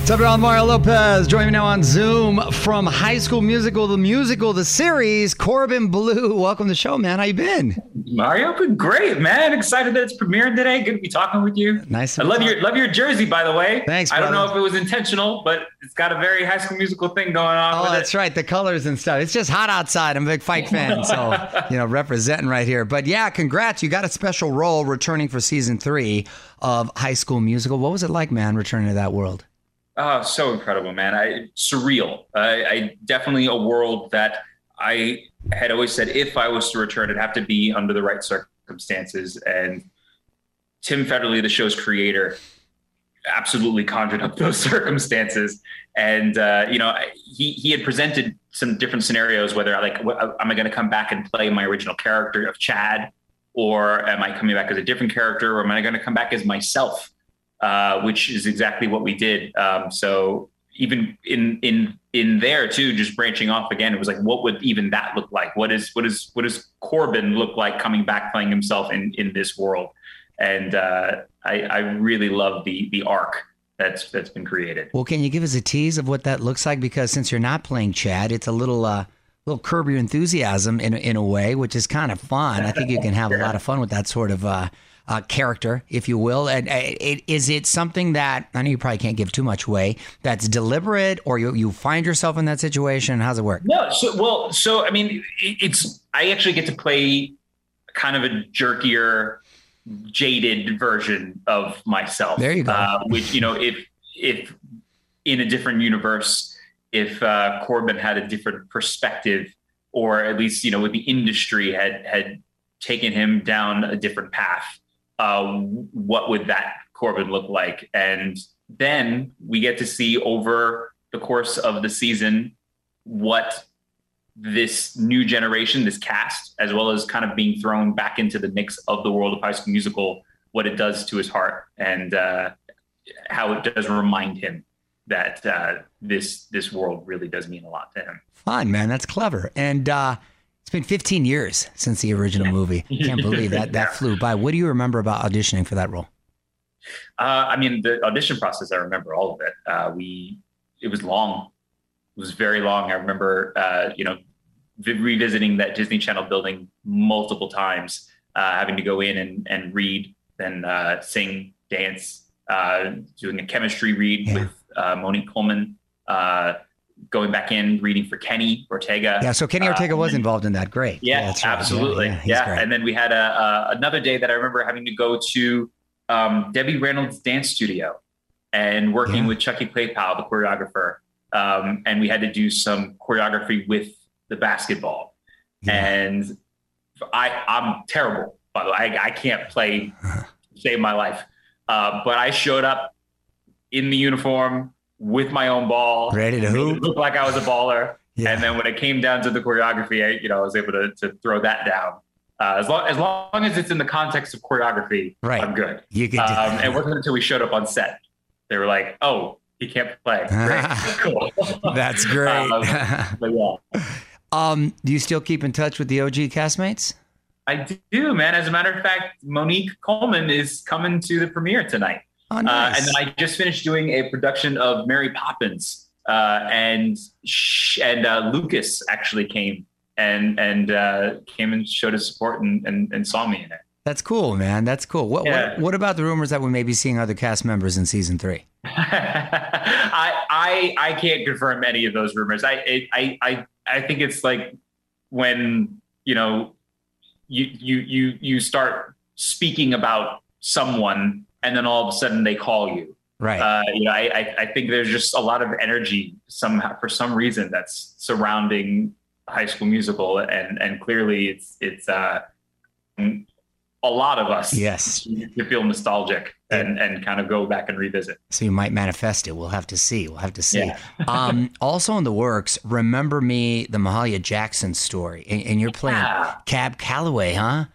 What's up, everyone? Mario Lopez. Joining me now on Zoom from High School Musical, the musical, the series, Corbin Bleu. Welcome to the show, man. How you been? Mario, been great, man. Excited that it's premiering today. Good to be talking with you. Nice. I love your love your jersey, by the way. Thanks. I don't know if it was intentional, but it's got a very High School Musical thing going on. Oh, that's it. right. The colors and stuff. It's just hot outside. I'm a big fight fan, so you know, representing right here. But yeah, congrats. You got a special role returning for season three of High School Musical. What was it like, man, returning to that world? Oh, so incredible, man. I surreal. I, I definitely a world that I had always said if I was to return, it'd have to be under the right circumstances. And Tim Federle, the show's creator, absolutely conjured up those circumstances. And uh, you know, he he had presented some different scenarios. Whether like, what, am I going to come back and play my original character of Chad, or am I coming back as a different character, or am I going to come back as myself? Uh, which is exactly what we did. Um, so even in in in there too, just branching off again, it was like, what would even that look like? What is what is what does Corbin look like coming back playing himself in in this world? And uh, I, I really love the the arc that's that's been created. Well, can you give us a tease of what that looks like? Because since you're not playing Chad, it's a little uh, little curb your enthusiasm in in a way, which is kind of fun. I think you can have a lot of fun with that sort of uh, uh, character, if you will. And uh, it, is it something that I know you probably can't give too much away? That's deliberate, or you you find yourself in that situation? How's it work? No, so well, so I mean, it, it's I actually get to play kind of a jerkier, jaded version of myself. There you go. Uh, which you know, if if in a different universe, if uh, Corbin had a different perspective, or at least you know, with the industry had had taken him down a different path, uh, what would that Corbin look like? And then we get to see over the course of the season what this new generation, this cast, as well as kind of being thrown back into the mix of the world of High School Musical, what it does to his heart and uh, how it does remind him that uh, this this world really does mean a lot to him. Fine, man. That's clever. And uh, it's been 15 years since the original movie. Can't believe that that flew by. What do you remember about auditioning for that role? Uh, I mean, the audition process, I remember all of it. Uh, we, it was long. It was very long. I remember, uh, you know, vi- revisiting that Disney Channel building multiple times, uh, having to go in and, and read, then uh, sing, dance, uh, doing a chemistry read Yeah. with uh, Monique Coleman, uh, going back in, reading for Kenny Ortega. Yeah, so Kenny Ortega was then- involved in that. Great. yeah, that's right. absolutely. Yeah, Yeah, great. and then we had a, a another day that I remember having to go to um, Debbie Reynolds' dance studio and working Yeah. with Chucky Klapow, the choreographer, um, and we had to do some choreography with the basketball. Yeah. And I, I'm terrible, by the way. I, I can't play save my life, uh, but I showed up in the uniform with my own ball, Ready to hoop? look like I was a baller. Yeah. And then when it came down to the choreography, I, you know, I was able to, to throw that down. Uh, as long as long as it's in the context of choreography, Right. I'm good. You do Um, and it wasn't until we showed up on set, they were like, "Oh, he can't play." Great, cool. That's great. Um, but yeah, um, do you still keep in touch with the OG castmates? I do, man. As a matter of fact, Monique Coleman is coming to the premiere tonight. Oh, Uh, and then I just finished doing a production of Mary Poppins, uh, and sh- and uh, Lucas actually came and and uh, came and showed his support and, and, and saw me in it. That's cool, man. That's cool. What, Yeah. what What about the rumors that we may be seeing other cast members in season three? I I I can't confirm any of those rumors. I it, I I I think it's like when you know you you you you start speaking about someone and then all of a sudden they call you. Right. Uh, you know, I, I think there's just a lot of energy somehow for some reason that's surrounding High School Musical, and and clearly it's it's uh, a lot of us Yes. to feel nostalgic and and kind of go back and revisit. so you might manifest it. We'll have to see. We'll have to see. Yeah. um, also in the works, remember me, the Mahalia Jackson story, and, and you're playing Yeah. Cab Calloway, huh?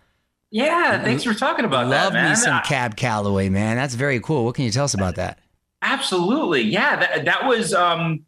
Yeah, thanks for talking about Love that, man. me some I- Cab Calloway, man. That's very cool. What can you tell us about that? Absolutely, yeah. That that was um,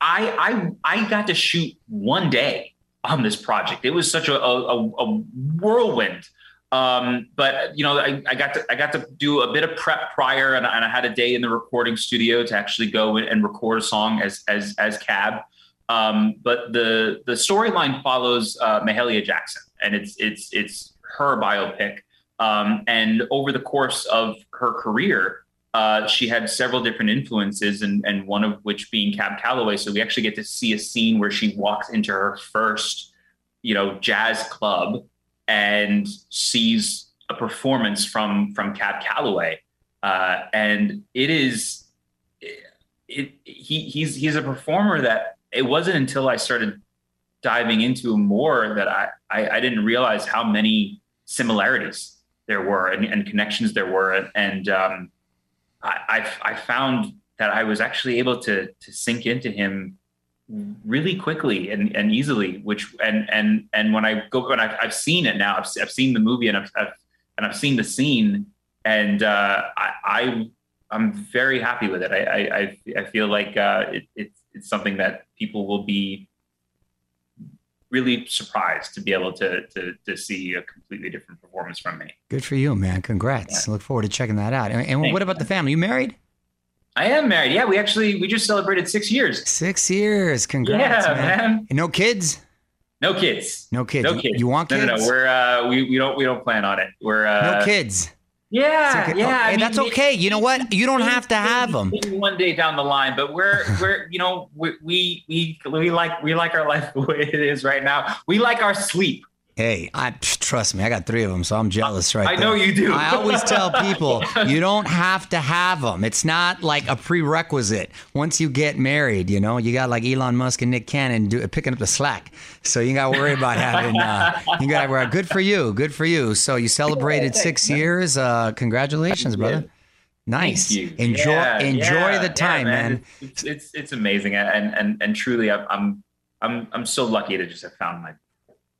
I I I got to shoot one day on this project. It was such a a, a- a whirlwind Um, but you know, I, I, got to I got to do a bit of prep prior, and, and, I had a day in the recording studio to actually go and record a song as as as Cab. Um, but the the storyline follows uh, Mahalia Jackson, and it's it's it's her biopic. Um, and over the course of her career, uh, she had several different influences, and, and one of which being Cab Calloway. So we actually get to see a scene where she walks into her first, you know, jazz club and sees a performance from from Cab Calloway, uh, and it is, it, he he's he's a performer that it wasn't until I started diving into more that I, I, I didn't realize how many similarities there were and, and connections there were. And um, I, I, I, found that I was actually able to, to sink into him really quickly and, and easily, which, and, and, and when I go, when I've, I've seen it now, I've, I've seen the movie and I've, I've and I've seen the scene and uh, I, I, I'm very happy with it. I, I, I feel like uh, it, it's, it's something that people will be really surprised to be able to to to see a completely different performance from me. Good for you, man. Congrats. Yeah. Look forward to checking that out. And, and what about the family? You married? I am married. Yeah, we actually we just celebrated six years. Six years. Congrats, yeah, man. man. no kids. No kids. No kids. No kids. You want kids? No, no, no. We're uh, we we don't we don't plan on it. We're uh, no kids. Yeah, okay. yeah. Hey, mean, that's okay. You know what? You don't have to have them. One day down the line, but we're we're you know we we we, we like we like our life the way it is right now. We like our sleep. Hey, I trust me. I got three of them, so I'm jealous right now. I there. know you do. I always tell people you don't have to have them. It's not like a prerequisite. Once you get married, you know, you got like Elon Musk and Nick Cannon do, picking up the slack, so you got to worry about having. Uh, you got to worry. Good for you. Good for you. So you celebrated six years. Uh, congratulations, brother. Nice. Enjoy yeah, enjoy yeah, the time, man. man. It's, it's it's amazing, and and and truly, I'm I'm I'm so lucky to just have found my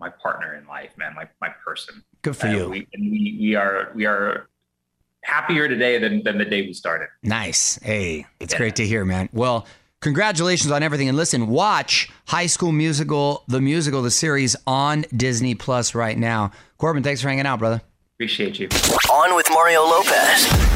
my partner in life, man, my my person. Good for you. We, we, we are we are happier today than than the day we started. Nice. Hey, it's yeah. great to hear, man. Well, congratulations on everything. And listen, watch High School Musical, the musical, the series on Disney Plus right now. Corbin, thanks for hanging out, brother. Appreciate you. On with Mario Lopez.